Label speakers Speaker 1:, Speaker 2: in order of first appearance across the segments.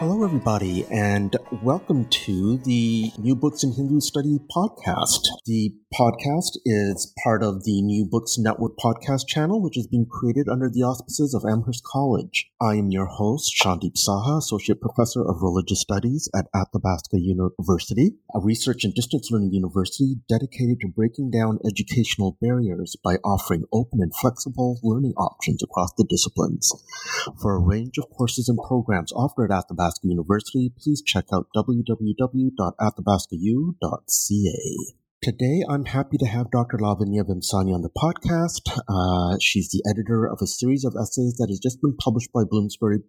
Speaker 1: Hello, everybody, and welcome to the New Books in Hindu Study podcast. The podcast is part of the New Books Network podcast channel, which is being created under the auspices of Amherst College. I am your host, Shandip Saha, Associate Professor of Religious Studies at Athabasca University, a research and distance learning university dedicated to breaking down educational barriers by offering open and flexible learning options across the disciplines. For a range of courses and programs offered at Athabasca University, please check out www.athabascau.ca. Today, I'm happy to have Dr. Lavanya Vemsani on the podcast. Uh, she's the editor of a series of essays that has just been published by Bloomsbury,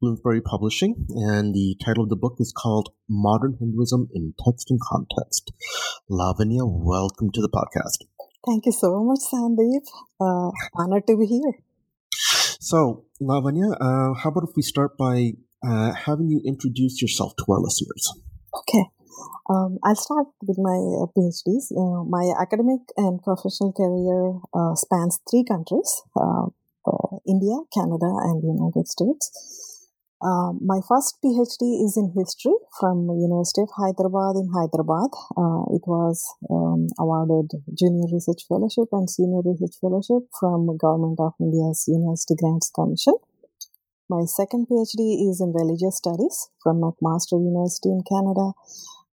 Speaker 1: Bloomsbury Publishing, and the title of the book is called Modern Hinduism in Text and Context. Lavanya, welcome to the podcast.
Speaker 2: Thank you so much, Sandeep. Uh, honored to be here.
Speaker 1: So, Lavanya, uh, how about if we start by uh, having you introduce yourself to our listeners.
Speaker 2: Okay. Um, I'll start with my uh, PhDs. Uh, my academic and professional career uh, spans three countries uh, uh, India, Canada, and the United States. Um, my first PhD is in history from University of Hyderabad in Hyderabad. it was um, awarded Junior Research Fellowship and Senior Research Fellowship from Government of India's University Grants Commission. My second PhD is in religious studies from McMaster University in Canada.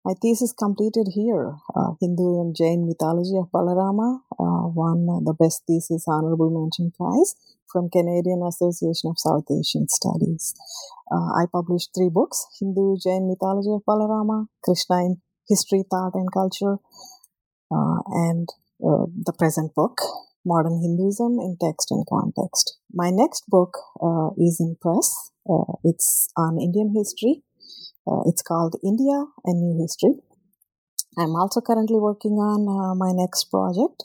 Speaker 2: My thesis completed here, uh, Hindu and Jain mythology of Balarama, uh, won the best thesis honorable mention prize from Canadian Association of South Asian Studies. Uh, I published three books, Hindu Jain mythology of Balarama, Krishna in history, thought and culture, uh, and uh, the present book, Modern Hinduism in Text and Context. My next book uh, is in press. It's on Indian history. Uh, it's called India and New History. I'm also currently working on uh, my next project,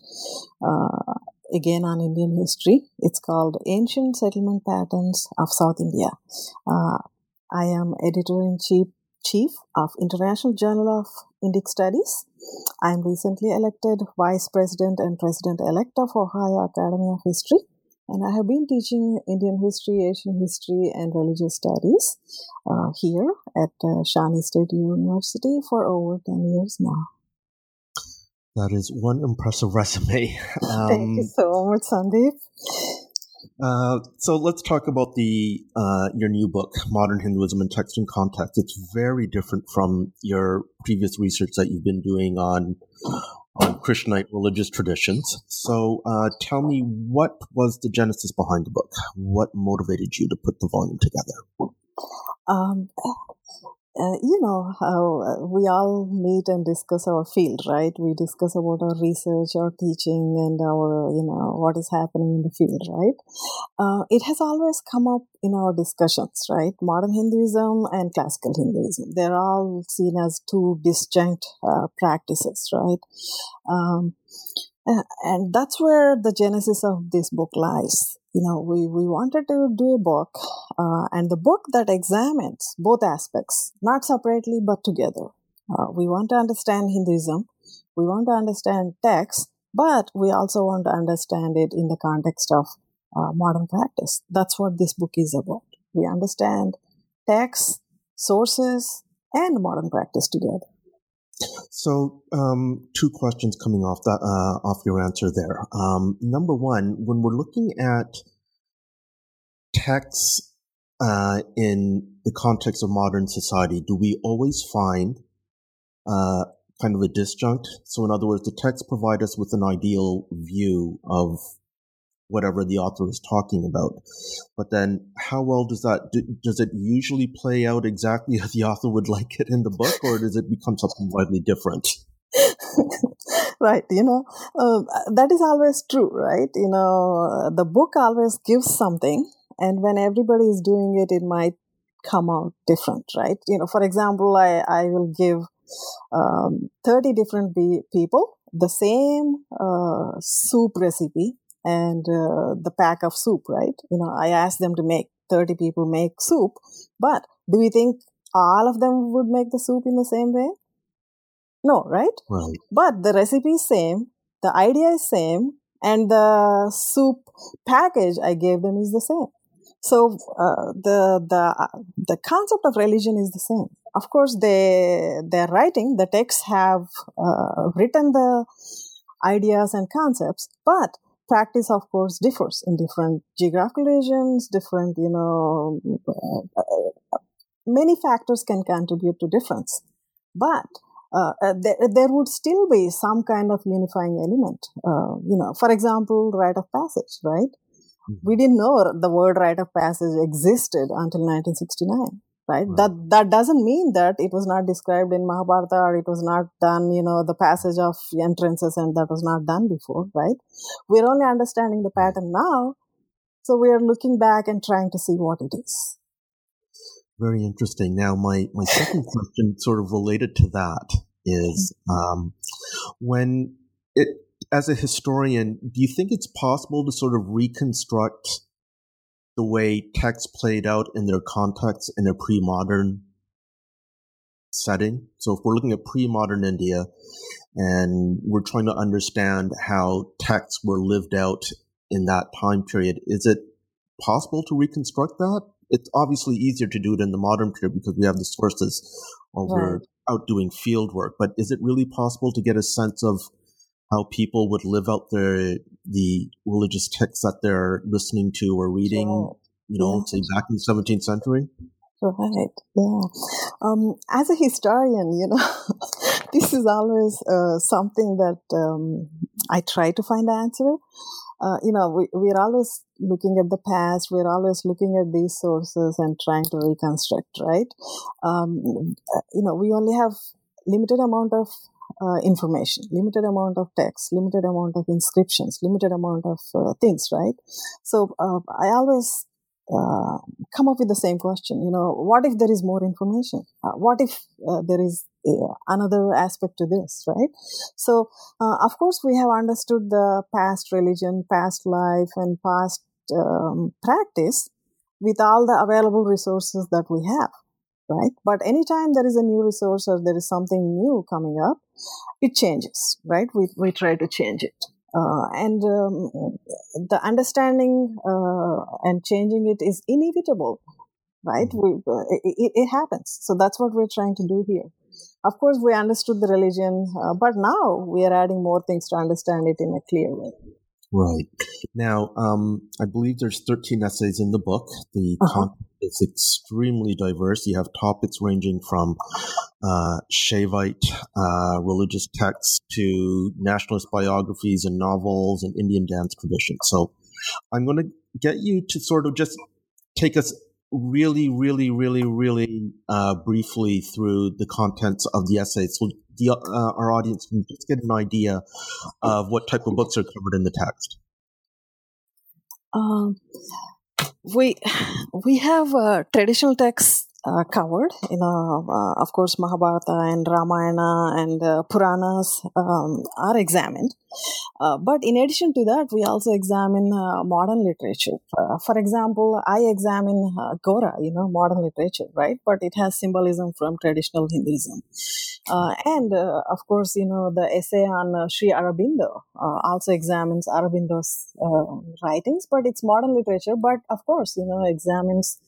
Speaker 2: uh, again on Indian history. It's called Ancient Settlement Patterns of South India. Uh, I am editor in chief chief of International Journal of Indic Studies. I am recently elected vice president and president elect of Ohio Academy of History, and I have been teaching Indian history, Asian history, and religious studies uh, here at uh, Shawnee State University for over 10 years now.
Speaker 1: That is one impressive resume.
Speaker 2: Um, Thank you so much, Sandeep.
Speaker 1: Uh, so let's talk about the uh, your new book, Modern Hinduism in Text and Context. It's very different from your previous research that you've been doing on on Krishnite religious traditions. So uh, tell me, what was the genesis behind the book? What motivated you to put the volume together?
Speaker 2: Um, uh, you know how uh, we all meet and discuss our field right? We discuss about our research our teaching and our you know what is happening in the field right? Uh, it has always come up in our discussions right? Modern hinduism and classical hinduism they're all seen as two disjunct uh, practices right? Um, and that's where the genesis of this book lies you know, we, we wanted to do a book, uh, and the book that examines both aspects, not separately but together. Uh, we want to understand Hinduism, we want to understand texts, but we also want to understand it in the context of uh, modern practice. That's what this book is about. We understand texts, sources, and modern practice together.
Speaker 1: So, um, two questions coming off that uh, off your answer there. Um, number one, when we're looking at texts uh, in the context of modern society, do we always find uh, kind of a disjunct? So, in other words, the texts provide us with an ideal view of whatever the author is talking about. But then, how well does that do, does it usually play out exactly as the author would like it in the book, or does it become something widely different?
Speaker 2: right you know uh, that is always true right you know the book always gives something and when everybody is doing it, it might come out different, right? You know, for example, I, I will give um, 30 different be- people the same uh, soup recipe and uh, the pack of soup, right? You know, I asked them to make 30 people make soup, but do we think all of them would make the soup in the same way? No, right?
Speaker 1: Right.
Speaker 2: But the recipe is same, the idea is same, and the soup package I gave them is the same. So uh, the the the concept of religion is the same. Of course, they they're writing the texts have uh, written the ideas and concepts, but practice, of course, differs in different geographical regions. Different, you know, uh, many factors can contribute to difference, but uh, uh, there, there, would still be some kind of unifying element. Uh, you know, for example, rite of passage, right? Mm-hmm. We didn't know the word rite of passage existed until 1969. Right? right? That that doesn't mean that it was not described in Mahabharata or it was not done, you know, the passage of entrances and that was not done before, right? We're only understanding the pattern now, so we are looking back and trying to see what it is.
Speaker 1: Very interesting. Now, my, my second question, sort of related to that, is um, when it, as a historian, do you think it's possible to sort of reconstruct the way texts played out in their context in a pre-modern setting? So, if we're looking at pre-modern India and we're trying to understand how texts were lived out in that time period, is it possible to reconstruct that? it's obviously easier to do it in the modern period because we have the sources or we're out doing field work. But is it really possible to get a sense of how people would live out their the religious texts that they're listening to or reading, you know, yeah. say back in the 17th century?
Speaker 2: Right. Yeah. Um, as a historian, you know, this is always uh, something that um, I try to find an answer uh, you know, we, we're always looking at the past, we're always looking at these sources and trying to reconstruct, right? Um, uh, you know, we only have limited amount of uh, information, limited amount of text, limited amount of inscriptions, limited amount of uh, things, right? So uh, I always uh, come up with the same question. You know, what if there is more information? Uh, what if uh, there is another aspect to this, right? So, of course, we have understood the past religion, past life, and past um, practice with all the available resources that we have, right? But anytime there is a new resource or there is something new coming up, it changes, right? We, we try to change it. Uh, and um, the understanding uh, and changing it is inevitable right mm-hmm. we, uh, it, it, happens so that's what we're trying to do here of course we understood the religion uh, but now we are adding more things to understand it in a clear way
Speaker 1: right now um, i believe there's 13 essays in the book the uh-huh. content is extremely diverse you have topics ranging from uh, Shaivite uh, religious texts to nationalist biographies and novels and Indian dance traditions. So I'm going to get you to sort of just take us really, really, really, really uh, briefly through the contents of the essays so the, uh, our audience can just get an idea of what type of books are covered in the text.
Speaker 2: Um, we we have uh, traditional texts uh, covered. You know, uh, of course, Mahabharata and Ramayana and uh, Puranas um, are examined. Uh, but in addition to that, we also examine uh, modern literature. For example, I examine Gora, you know, modern literature, right? But it has symbolism from traditional Hinduism. and of course, you know, the essay on Sri Aurobindo also examines Aurobindo's writings, but it's modern literature. But of course, you know, examines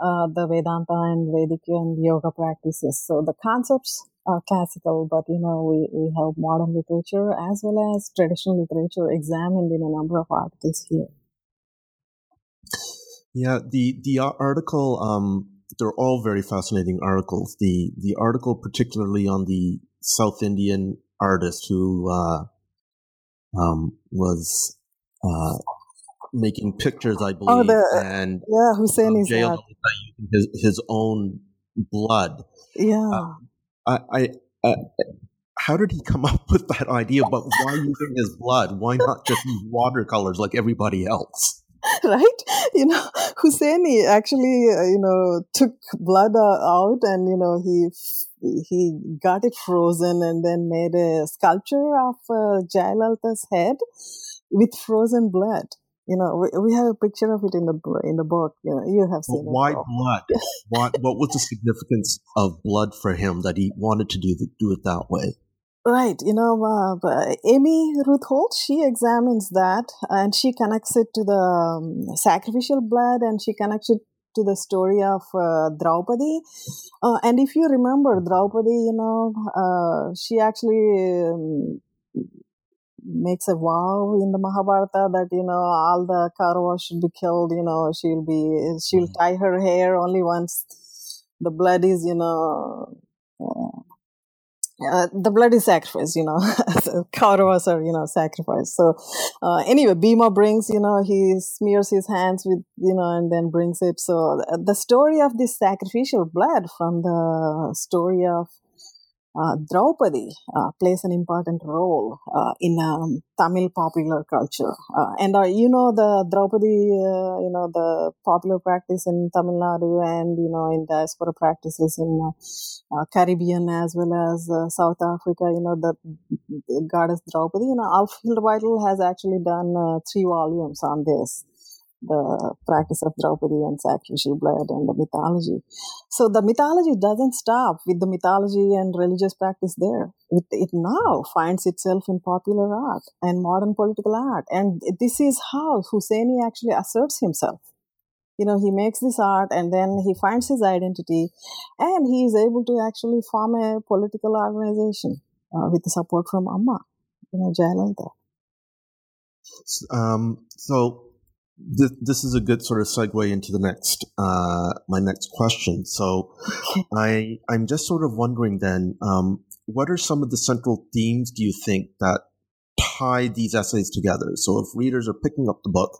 Speaker 2: uh, the Vedanta and Vedic and yoga practices. So the concepts are classical, but you know, we, we have modern literature as well as traditional literature examined in a number of articles here.
Speaker 1: Yeah, the the article um, they're all very fascinating articles. The the article particularly on the South Indian artist who uh, um, was uh, making pictures, I oh, believe, oh, the, and
Speaker 2: yeah, Hussein is jail
Speaker 1: his his own blood.
Speaker 2: Yeah, um,
Speaker 1: I, I, I, how did he come up with that idea? But why using his blood? Why not just use watercolors like everybody else?
Speaker 2: right? You know, Husseini actually, uh, you know, took blood uh, out and, you know, he he got it frozen and then made a sculpture of uh, Jayalalitha's head with frozen blood. You know, we, we have a picture of it in the in the book. You know, you have seen
Speaker 1: but why
Speaker 2: it.
Speaker 1: Why blood? what what was the significance of blood for him that he wanted to do do it that way?
Speaker 2: Right, you know, uh, Amy Ruth Holt, she examines that and she connects it to the um, sacrificial blood and she connects it to the story of uh, Draupadi. Uh, and if you remember, Draupadi, you know, uh, she actually um, makes a vow in the Mahabharata that, you know, all the Kauravas should be killed, you know, she'll be, she'll mm-hmm. tie her hair only once the blood is, you know, uh, uh, the bloody sacrifice, you know, Kauravas are, you know, sacrifice. So, uh, anyway, Bhima brings, you know, he smears his hands with, you know, and then brings it. So, the story of this sacrificial blood from the story of uh, Draupadi uh, plays an important role uh, in um, Tamil popular culture. Uh, and uh, you know the Draupadi, uh, you know the popular practice in Tamil Nadu and you know in diaspora practices in Caribbean as well as South Africa. You know the, the goddess Draupadi. You know Alf Hiltebeitel has actually done three volumes on this the practice of Draupadi and sacrificial blood and the mythology. So the mythology doesn't stop with the mythology and religious practice there. It, it now finds itself in popular art and modern political art. And this is how Husseini actually asserts himself. You know, he makes this art and then he finds his identity and he is able to actually form a political organization uh, with the support from Amma, you know.
Speaker 1: Um, so this, this is a good sort of segue into the next uh, my next question. So, I I'm just sort of wondering then, um, what are some of the central themes do you think that tie these essays together? So, if readers are picking up the book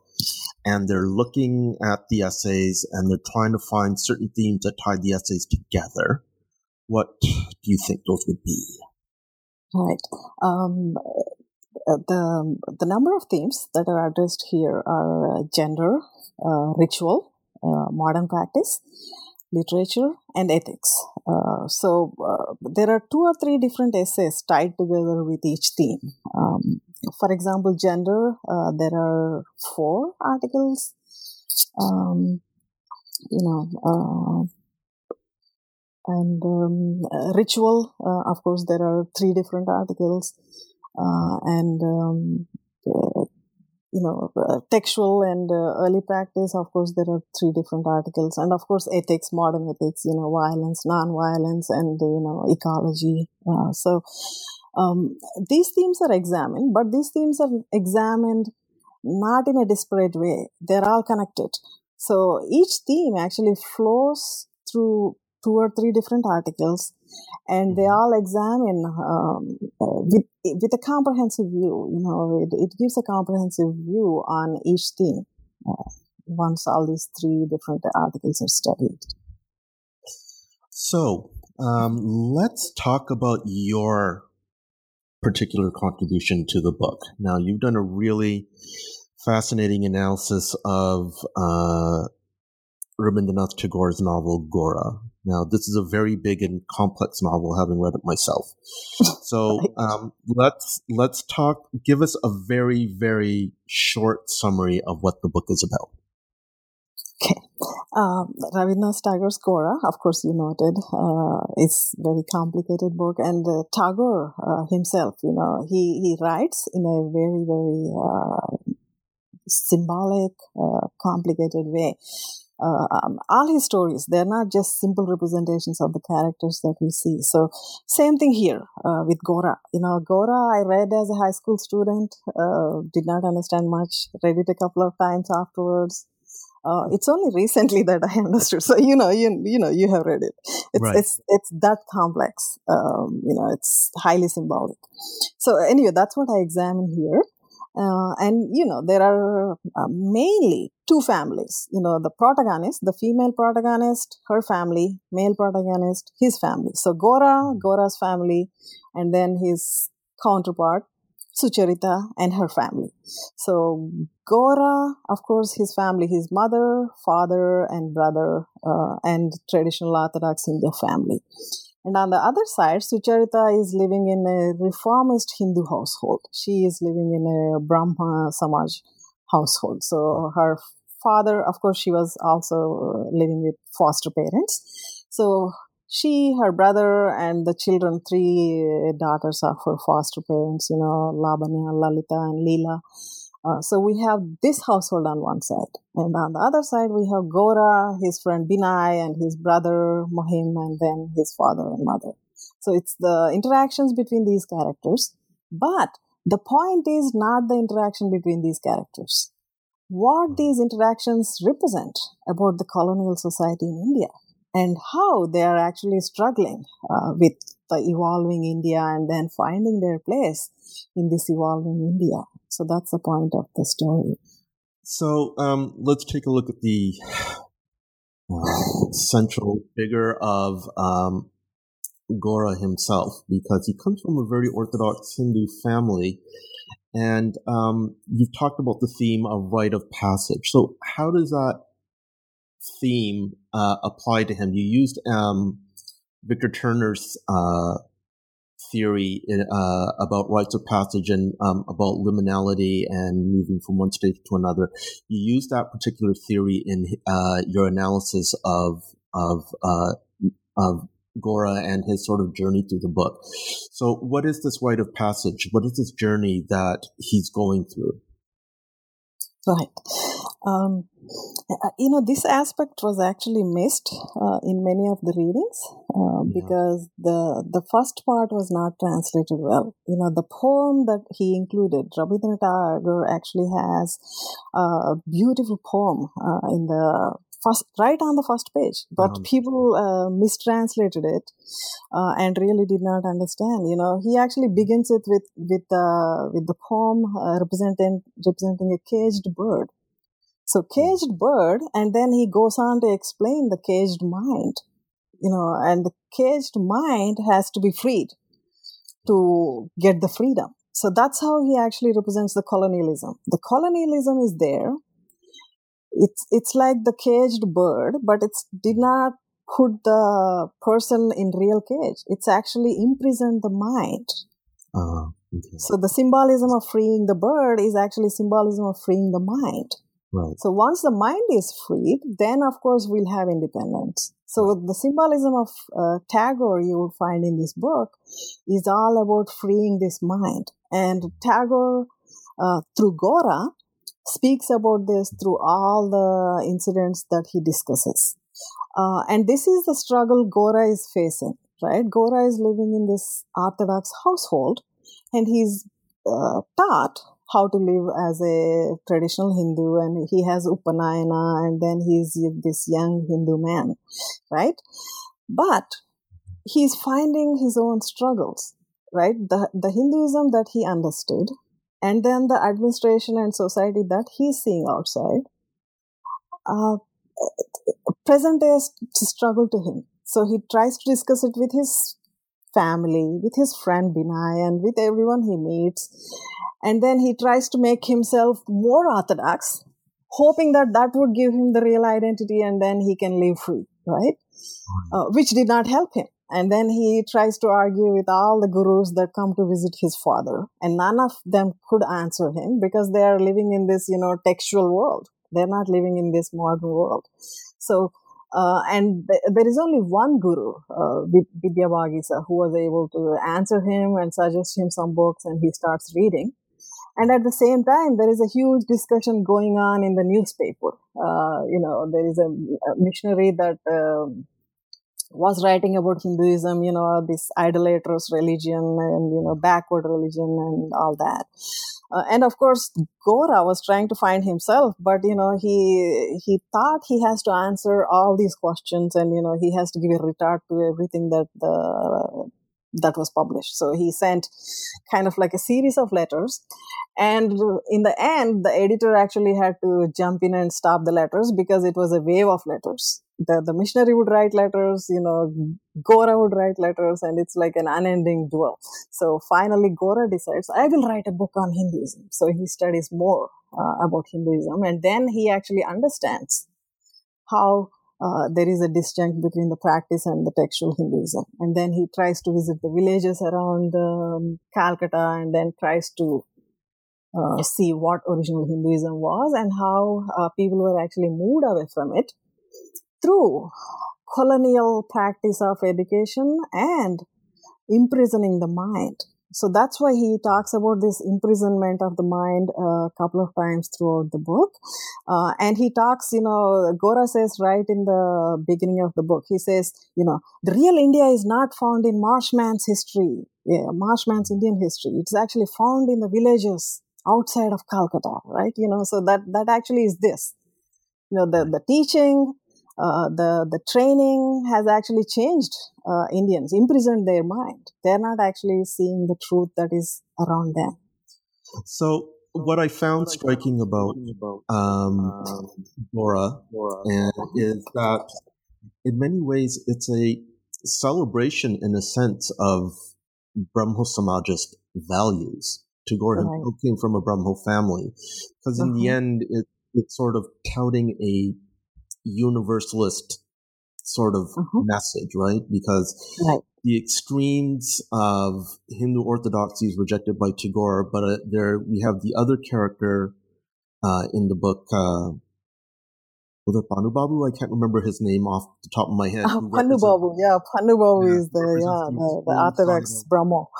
Speaker 1: and they're looking at the essays and they're trying to find certain themes that tie the essays together, what do you think those would be?
Speaker 2: Right. Um, the the number of themes that are addressed here are uh, gender, uh, ritual, uh, modern practice, literature, and ethics. Uh, so uh, there are two or three different essays tied together with each theme. Um, for example, gender. there are four articles. Um, you know. and um, ritual, of course, there are three different articles uh, and um, uh, you know uh, textual and early practice. Of course, there are three different articles, and of course, ethics, modern ethics, you know, violence, non-violence, and you know, ecology. so. Um, these themes are examined, but these themes are examined not in a disparate way. They're all connected. So each theme actually flows through two or three different articles and they mm-hmm. all examine um, uh, with, with a comprehensive view. You know, it, it gives a comprehensive view on each theme uh, once all these three different articles are studied.
Speaker 1: So um, let's talk about your particular contribution to the book. Now, you've done a really fascinating analysis of uh, Rabindranath Tagore's novel Gora. Now, this is a very big and complex novel, having read it myself. So um, let's let's talk. Give us a very very short summary of what the book is about.
Speaker 2: Okay. Um, Rabindranath Tagore's Gora, of course, you noted, uh, it's very complicated book, and uh, Tagore uh, himself, you know, he he writes in a very very uh, symbolic, uh, complicated way uh, um, all his stories they're not just simple representations of the characters that we see so same thing here uh, with gora you know gora i read as a high school student uh, did not understand much read it a couple of times afterwards uh, it's only recently that I understood. So you know, you you know, you have read it. It's right. it's it's that complex. Um, you know, it's highly symbolic. So anyway, that's what I examine here. Uh, and you know there are uh, mainly two families you know the protagonist the female protagonist her family male protagonist his family so gora gora's family and then his counterpart Sucharita and her family. So Gora, of course, his family, his mother, father, and brother, uh, and traditional Orthodox India family. And on the other side, Sucharita is living in a reformist Hindu household. She is living in a Brahma Samaj household. So her father, of course, she was also living with foster parents. So she, her brother, and the children, three daughters of her foster parents, you know, Labanya, Lalita, and Leela. Uh, so we have this household on one side. And on the other side, we have Gora, his friend Binay, and his brother Mohim, and then his father and mother. So it's the interactions between these characters. But the point is not the interaction between these characters. What these interactions represent about the colonial society in India and how they are actually struggling uh, with the evolving India and then finding their place in this evolving India. So that's the point of the story.
Speaker 1: So um, let's take a look at the uh, central figure of um, Gora himself, because he comes from a very Orthodox Hindu family. And um, you've talked about the theme of rite of passage. So, how does that theme uh, apply to him? You used um, Victor Turner's uh, theory uh, about rites of passage and um, about liminality and moving from one state to another. You used that particular theory in uh, your analysis of of uh, of Gora and his sort of journey through the book. So, what is this rite of passage? What is this journey that he's going through?
Speaker 2: Right. Um, uh, you know, this aspect was actually missed uh, in many of the readings uh, yeah. because the the first part was not translated well. You know, the poem that he included, Rabindranath Tagore actually has a beautiful poem uh, in the first right on the first page. But um, people uh, mistranslated it uh, and really did not understand you know. He actually begins it with with uh, with the poem uh, representing representing a caged bird. So hmm. caged bird and then he goes on to explain the caged mind you know. And the caged mind has to be freed to get the freedom. So that's how he actually represents the colonialism. The colonialism is there it's it's like the caged bird, but it did not put the person in real cage. It's actually imprisoned the mind. Uh, okay. So the symbolism of freeing the bird is actually symbolism of freeing the mind. Right. So once the mind is freed, then of course we'll have independence. So the symbolism of uh, Tagore you will find in this book is all about freeing this mind. And Tagore, uh, through Gora, speaks about this through all the incidents that he discusses. Uh, and this is the struggle Gora is facing, right? Gora is living in this Orthodox household and he's uh, taught how to live as a traditional Hindu and he has Upanayana and then he's this young Hindu man, right? But he's finding his own struggles, right? The, the Hinduism that he understood and then the administration and society that he's seeing outside uh, present day struggle to him. So he tries to discuss it with his family with his friend binay and with everyone he meets. And then he tries to make himself more orthodox hoping that that would give him the real identity and then he can live free right? Uh, which did not help him and then he tries to argue with all the gurus that come to visit his father. And none of them could answer him because they are living in this, you know, textual world. They're not living in this modern world. So, uh, and th- there is only one guru, uh, Vidyabhagisa, who was able to answer him and suggest him some books, and he starts reading. And at the same time, there is a huge discussion going on in the newspaper. Uh, you know, there is a, a missionary that um, was writing about Hinduism, you know, this idolatrous religion and, you know, backward religion and all that. Uh, and of course, Gora was trying to find himself, but, you know, he, he thought he has to answer all these questions and, you know, he has to give a retort to everything that the, that was published. So he sent kind of like a series of letters. And in the end, the editor actually had to jump in and stop the letters because it was a wave of letters the, the missionary would write letters, you know, Gora would write letters, and it's like an unending duel. So finally, Gora decides, I will write a book on Hinduism. So he studies more uh, about Hinduism, and then he actually understands how uh, there is a disjunct between the practice and the textual Hinduism. And then he tries to visit the villages around um, Calcutta and then tries to uh, see what original Hinduism was and how uh, people were actually moved away from it through colonial practice of education and imprisoning the mind. So that's why he talks about this imprisonment of the mind a couple of times throughout the book. Uh, and he talks, you know, Gora says right in the beginning of the book, he says, you know, the real India is not found in Marshman's history, yeah, Marshman's Indian history. It's actually found in the villages outside of Calcutta, right? You know, so that, that actually is this. You know, the, the teaching, uh, the the training has actually changed uh, Indians, imprisoned their mind. They're not actually seeing the truth that is around them.
Speaker 1: So, what I found striking about um, Gora is that, in many ways, it's a celebration in a sense of Brahmo Samajist values. Tagore right. came from a Brahmo family, because in uh-huh. the end, it, it's sort of touting a universalist sort of uh-huh. message, right? Because right. the extremes of Hindu orthodoxy is rejected by Tagore, but uh, there we have the other character uh, in the book. Uh, was it Panu Babu? I can't remember his name off the top of my head.
Speaker 2: Panu Babu, yeah, Panu Babu yeah, is the yeah the, the Orthodox Brahmo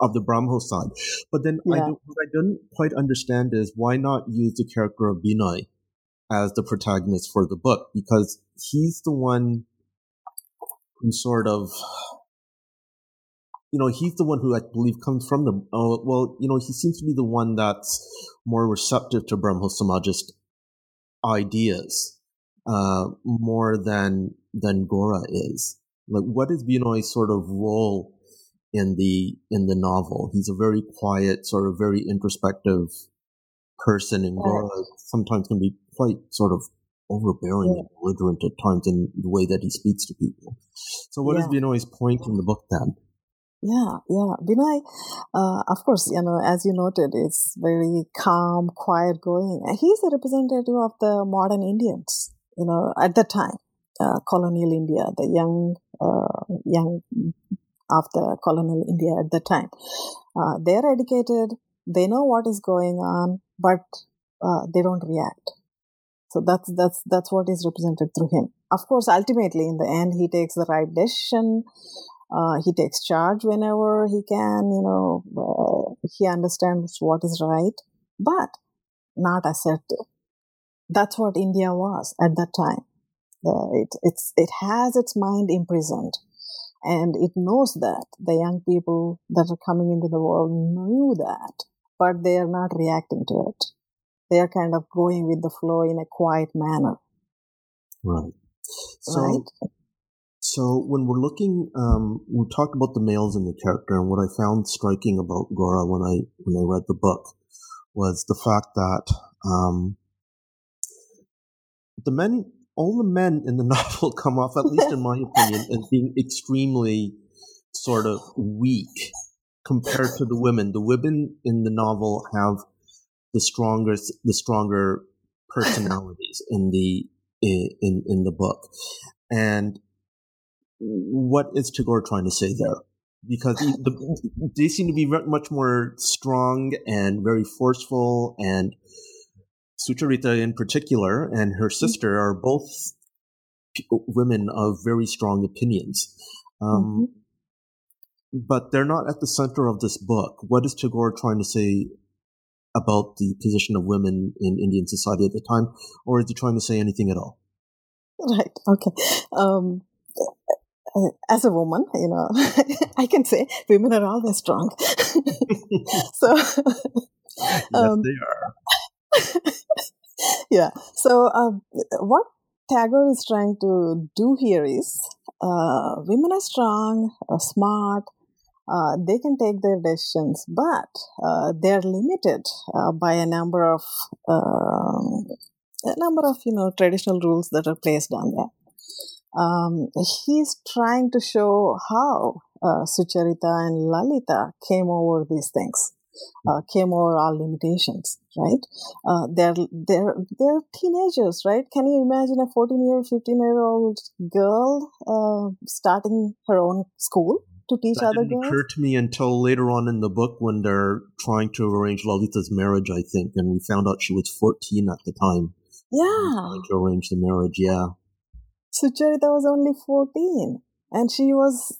Speaker 1: of the Brahmo side. But then yeah. I don't, what I don't quite understand is why not use the character of Binay as the protagonist for the book because he's the one who sort of you know he's the one who i believe comes from the uh, well you know he seems to be the one that's more receptive to brahmo samajist ideas uh, more than than gora is. Like what is Binoy's sort of role in the in the novel? He's a very quiet sort of very introspective person and Gora sometimes can be quite sort of overbearing yeah. and belligerent at times in the way that he speaks to people. So what yeah. is Binoy's point in the book then?
Speaker 2: Yeah, yeah. Binoy, uh, of course, you know, as you noted, it's very calm, quiet going. He's a representative of the modern Indians, you know, at the time, uh, colonial India, the young, uh, young of the colonial India at the time. Uh, they're educated, they know what is going on, but uh, they don't react so that's that's that's what is represented through him. Of course, ultimately, in the end, he takes the right decision. Uh, he takes charge whenever he can. You know, uh, he understands what is right, but not assertive. That's what India was at that time. Uh, it it's it has its mind imprisoned, and it knows that the young people that are coming into the world knew that, but they are not reacting to it they're kind of going with the flow in a quiet manner.
Speaker 1: Right. So, right? so when we're looking, um, we talked about the males in the character, and what I found striking about Gora when I when I read the book was the fact that um, the men, all the men in the novel, come off, at least in my opinion, as being extremely sort of weak compared to the women. The women in the novel have the stronger the stronger personalities in the in in the book and what is Tagore trying to say there because the, they seem to be much more strong and very forceful and Sucharita in particular and her mm-hmm. sister are both women of very strong opinions um, mm-hmm. but they're not at the center of this book what is Tagore trying to say about the position of women in Indian society at the time, or is he trying to say anything at all?
Speaker 2: Right. Okay. Um, as a woman, you know, I can say women are always strong. so,
Speaker 1: yes, um, they are.
Speaker 2: yeah. So, um, what Tagore is trying to do here is uh, women are strong, uh, smart, uh, they can take their decisions, but uh, they're limited uh, by a number of um, a number of you know traditional rules that are placed on them. um, he's trying to show how uh, Sucharita and Lalita came over these things, uh, came over all limitations, right? Uh, they're, they're, they're teenagers, right? Can you imagine a 14 year, 15 year old girl starting her own school? To teach
Speaker 1: that
Speaker 2: other
Speaker 1: didn't
Speaker 2: girls?
Speaker 1: occur to me until later on in the book when they're trying to arrange Lalita's marriage, I think, and we found out she was 14 at the time.
Speaker 2: Yeah.
Speaker 1: Trying to arrange the marriage, yeah.
Speaker 2: Sucharita was only 14 and she was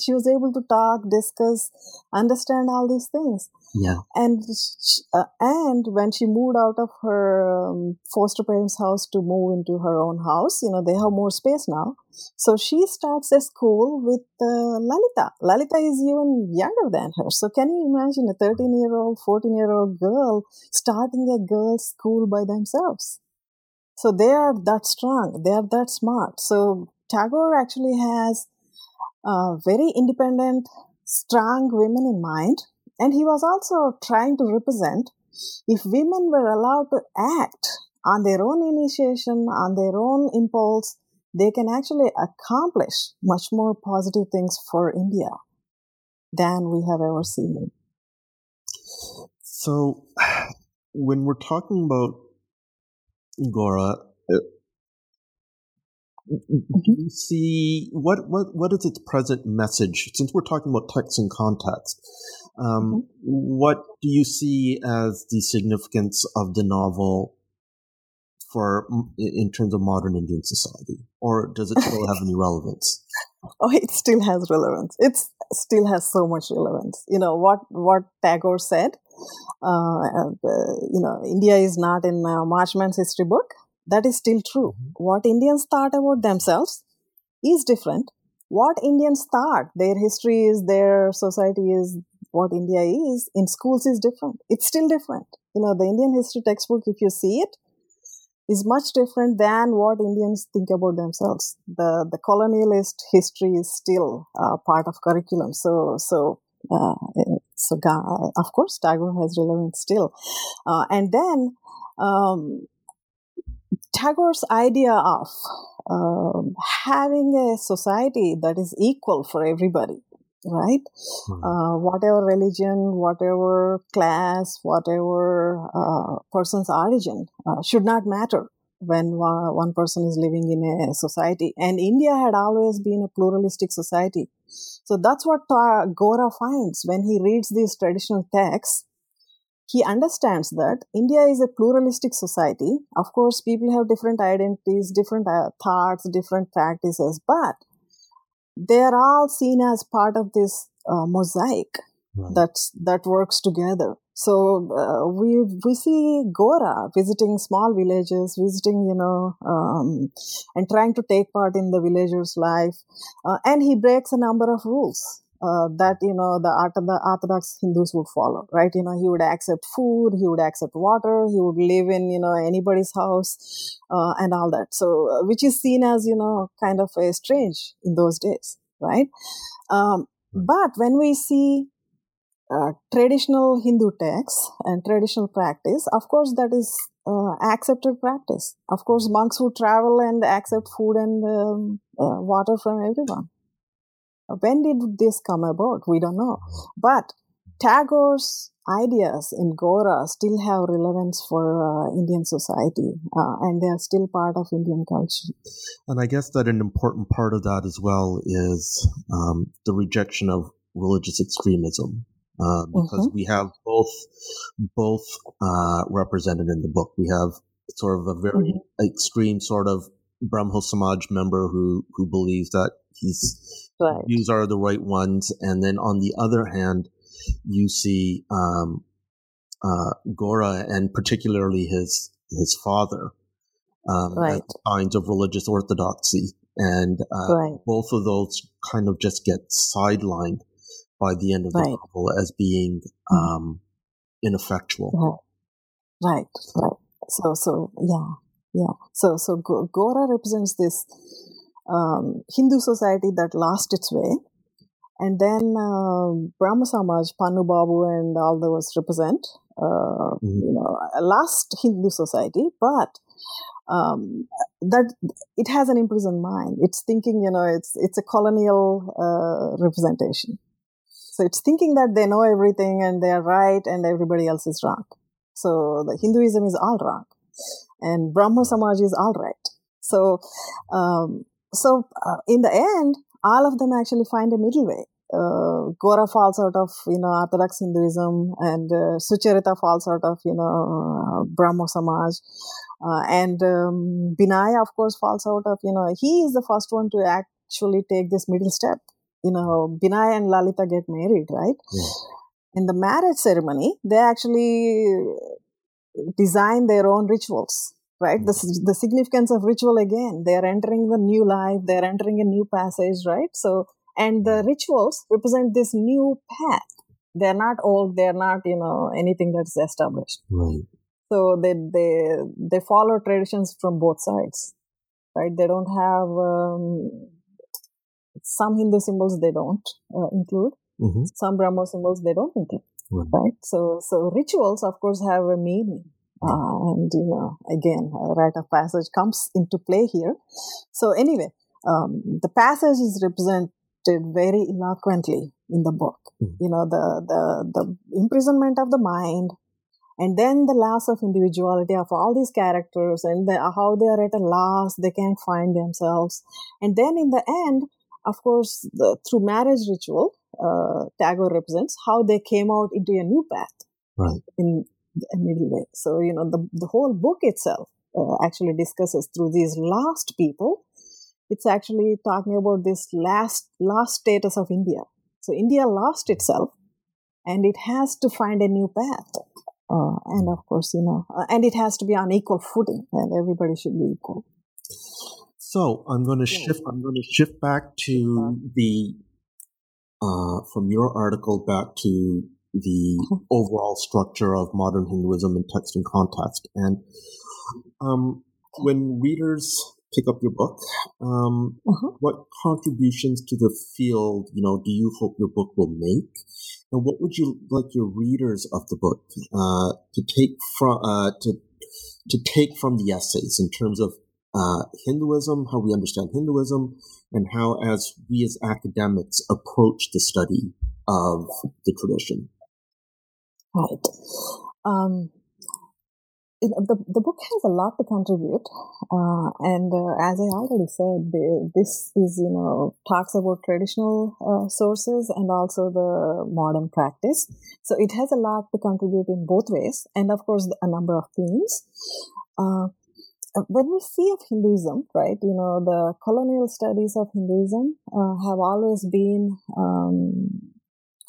Speaker 2: she was able to talk discuss understand all these things.
Speaker 1: Yeah.
Speaker 2: and sh uh, and when she moved out of her um, foster parents house to move into her own house you know they have more space now. So she starts a school with uh, lalita. Lalita is even younger than her. So can you imagine a 13 year old 14 year old girl starting a girls school by themselves? So they are that strong. They are that smart. So tagore actually has very independent strong women in mind. And he was also trying to represent if women were allowed to act on their own initiation on their own impulse they can actually accomplish much more positive things for india than we have ever seen
Speaker 1: So, when we're talking about Gora, uh, do you see what, what what is its present message? Since we're talking about text and context, um, what do you see as the significance of the novel for in terms of modern Indian society, or does it still have any relevance?
Speaker 2: oh it still has relevance. It still has so much relevance. You know what what tagore said uh, uh, you know india is not in uh, Marshman's history book that is still true. What indians thought about themselves is different. What indians thought their history is their society is what india is in schools is different. It's still different. You know the indian history textbook if you see it is much different than what Indians think about themselves. The the colonialist history is still uh, part of curriculum. So so uh, so of course Tagore has relevance still, uh, and then um, Tagore's idea of um, having a society that is equal for everybody. Right, uh, whatever religion, whatever class, whatever uh, person's origin uh, should not matter when one, person is living in a society. And India had always been a pluralistic society. So that's what Ta- Gora finds when he reads these traditional texts. He understands that India is a pluralistic society. Of course, people have different identities, different uh, thoughts, different practices, but they are all seen as part of this uh, mosaic
Speaker 1: Right.
Speaker 2: that's that works together. So uh, we we see Gora visiting small villages, visiting you know, um, and trying to take part in the villagers' life, uh, and he breaks a number of rules. Uh, that you know the, ortho- the Orthodox Hindus would follow, right? You know he would accept food, he would accept water, he would live in you know anybody's house, uh, and all that. So uh, which is seen as you know kind of a strange in those days, right? Um, but when we see uh, traditional Hindu texts and traditional practice, of course, that is uh, accepted practice. Of course, monks would travel and accept food and um, uh, water from everyone. When did this come about? We don't know. But Tagore's ideas in Gora still have relevance for uh, Indian society, uh, and they are still part of Indian culture.
Speaker 1: And I guess that an important part of that as well is um, the rejection of religious extremism, uh, because we have both both uh, represented in the book. We have sort of a very extreme sort of Brahmo Samaj member who who believes that his
Speaker 2: Right.
Speaker 1: views are the right ones, and then on the other hand, you see um, uh, Gora and particularly his his father um,
Speaker 2: Right.
Speaker 1: as signs of religious orthodoxy, and uh,
Speaker 2: Right.
Speaker 1: both of those kind of just get sidelined by the end of the novel as being
Speaker 2: Mhm.
Speaker 1: um, ineffectual.
Speaker 2: Right, right, right. So, so yeah, yeah. So, so Gora represents this um, Hindu society that lost its way, and then uh, Brahma Samaj, Panu Babu, and all those represent, uh,
Speaker 1: Mhm.
Speaker 2: you know, a lost Hindu society. But um, that it has an imprisoned mind. It's thinking, you know, it's it's a colonial uh, representation. So it's thinking that they know everything and they are right and everybody else is wrong. So the Hinduism is all wrong, and Brahmo Samaj is all right. So, um, so uh, in the end, all of them actually find a middle way. Uh, Gora falls out of you know Orthodox Hinduism, and uh, Sucharita falls out of you know uh, Brahmo Samaj, uh, and um, Binaya, of course, falls out of, you know, he is the first one to actually take this middle step. You know, Binaya and Lalita get married, right? Yeah. In the marriage ceremony, they actually design their own rituals, right? The, the significance of ritual again, they are entering the new life, they are entering a new passage, right? So, and the rituals represent this new path. They're not old, they're not, you know, anything that's established.
Speaker 1: Right.
Speaker 2: So they they they follow traditions from both sides, right? They don't have um, some Hindu symbols they don't uh, include. Mm-hmm. Some Brahmo symbols they don't include. Right. right. So so rituals of course have a meaning. Uh, and you know, again, a rite of passage comes into play here. So anyway, um, the passage is represented very eloquently in the book. Mm-hmm. You know, the the the imprisonment of the mind, and then the loss of individuality of all these characters and the, how they are at a loss they can't find themselves and then in the end of course the, through marriage ritual uh, tagore represents how they came out into a new path.
Speaker 1: Right.
Speaker 2: in a middle way. So you know the, the whole book itself uh, actually discusses through these last people. It's actually talking about this last last status of india. So india lost itself and it has to find a new path. Uh, and of course, you know, uh, and it has to be on equal footing, and everybody should be equal.
Speaker 1: So I'm going to shift. I'm going to shift back to the uh, from your article back to the uh-huh. overall structure of modern Hinduism in text and context. And um, when readers pick up your book, um, uh-huh. what contributions to the field, you know, do you hope your book will make? And what would you like your readers of the book uh, to take from uh, to to take from the essays in terms of uh, Hinduism, how we understand Hinduism, and how, as we as academics approach the study of the tradition?
Speaker 2: Right. Um, the, the book has a lot to contribute uh, and uh, as i already said this is you know talks about traditional uh, sources and also the modern practice so it has a lot to contribute in both ways and of course a number of themes uh, when we see of hinduism right you know the colonial studies of hinduism uh, have always been um,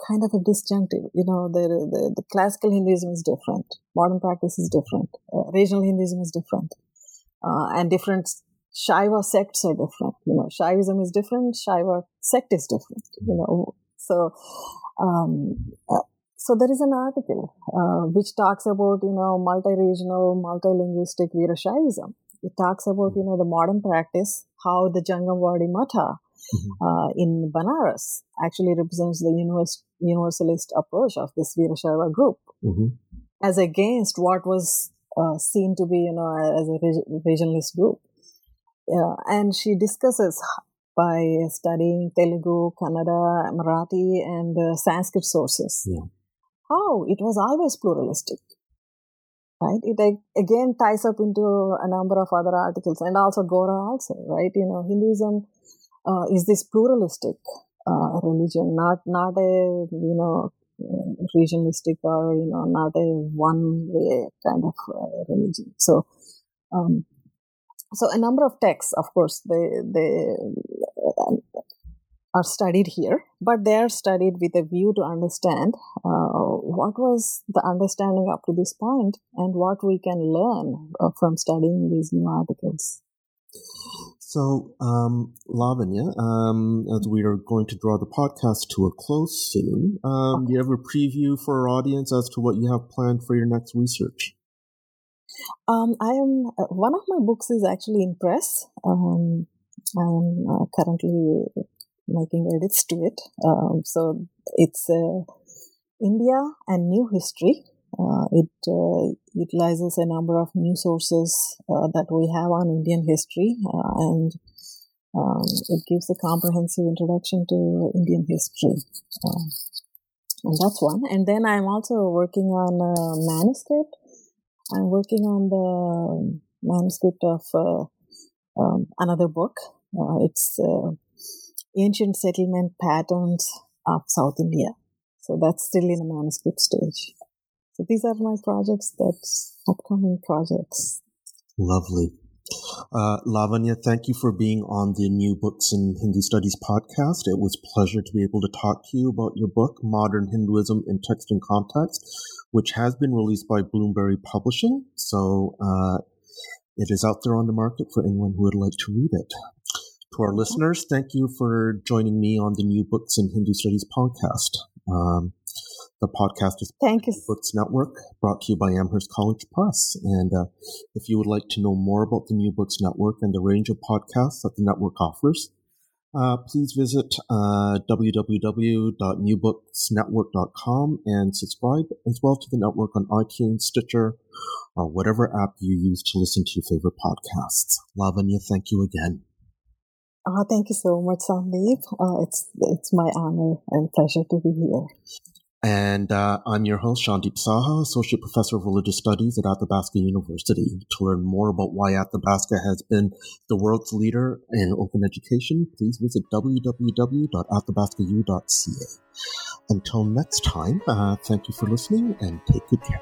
Speaker 2: kind of a disjunctive. You know, the, the, the classical Hinduism is different, modern practice is different, uh, regional Hinduism is different, uh, and different Shaiva sects are different. You know, Shaivism is different, Shaiva sect is different. You know, so um, uh, so there is an article uh, which talks about you know multi-regional, multilinguistic Veerashaivism. It talks about you know the modern practice, how the Jangamwadi Matha mm-hmm. uh, in Banaras actually represents the univers- universalist approach of this Veerashaiva group, mm-hmm. as against what was uh, seen to be, you know, as a regionalist group. Uh, and she discusses by studying Telugu, Kannada, Marathi, and uh, Sanskrit sources yeah. How it was always pluralistic. Right, it again ties up into a number of other articles, and also Gora also, right? You know, Hinduism uh, is this pluralistic uh, religion, not not a you know regionalistic or you know not a one way kind of uh, religion. So, um, so a number of texts, of course, they they are studied here, but they are studied with a view to understand uh, what was the understanding up to this point and what we can learn uh, from studying these new articles.
Speaker 1: So, um, Lavanya, um, as we are going to draw the podcast to a close soon, um, okay. do you have a preview for our audience as to what you have planned for your next research?
Speaker 2: Um, I am uh, one of my books is actually in press. Um, I'm uh, currently making edits to it. Um, so it's uh, India and New History Uh, it uh, utilizes a number of new sources uh, that we have on Indian history, uh, and um, it gives a comprehensive introduction to Indian history. Um, and that's one. And then I'm also working on a manuscript. I'm working on the manuscript of uh, um, another book. it's Ancient Settlement Patterns of South India. So that's still in a manuscript stage. So these are my projects, that's upcoming projects.
Speaker 1: Lovely. Uh, Lavanya, thank you for being on the New Books in Hindu Studies podcast. It was a pleasure to be able to talk to you about your book, Modern Hinduism in Text and Context, which has been released by Bloomsbury Publishing. So uh, it is out there on the market for anyone who would like to read it. To our listeners, thank you for joining me on the New Books in Hindu Studies podcast. Um, the podcast is
Speaker 2: Thank you.
Speaker 1: Books Network, brought to you by Amherst College Press. And uh, if you would like to know more about the New Books Network and the range of podcasts that the network offers, uh, please visit uh, www.newbooksnetwork.com and subscribe as well to the network on iTunes, Stitcher, or whatever app you use to listen to your favorite podcasts. Lavanya, thank you again.
Speaker 2: Uh, thank you so much, Sandeep. Uh, it's it's my honor and pleasure to be here.
Speaker 1: And uh, I'm your host, Sandeep Saha, Associate Professor of Religious Studies at Athabasca University. To learn more about why Athabasca has been the world's leader in open education, please visit www.athabascau.ca. Until next time, uh, thank you for listening and take good care.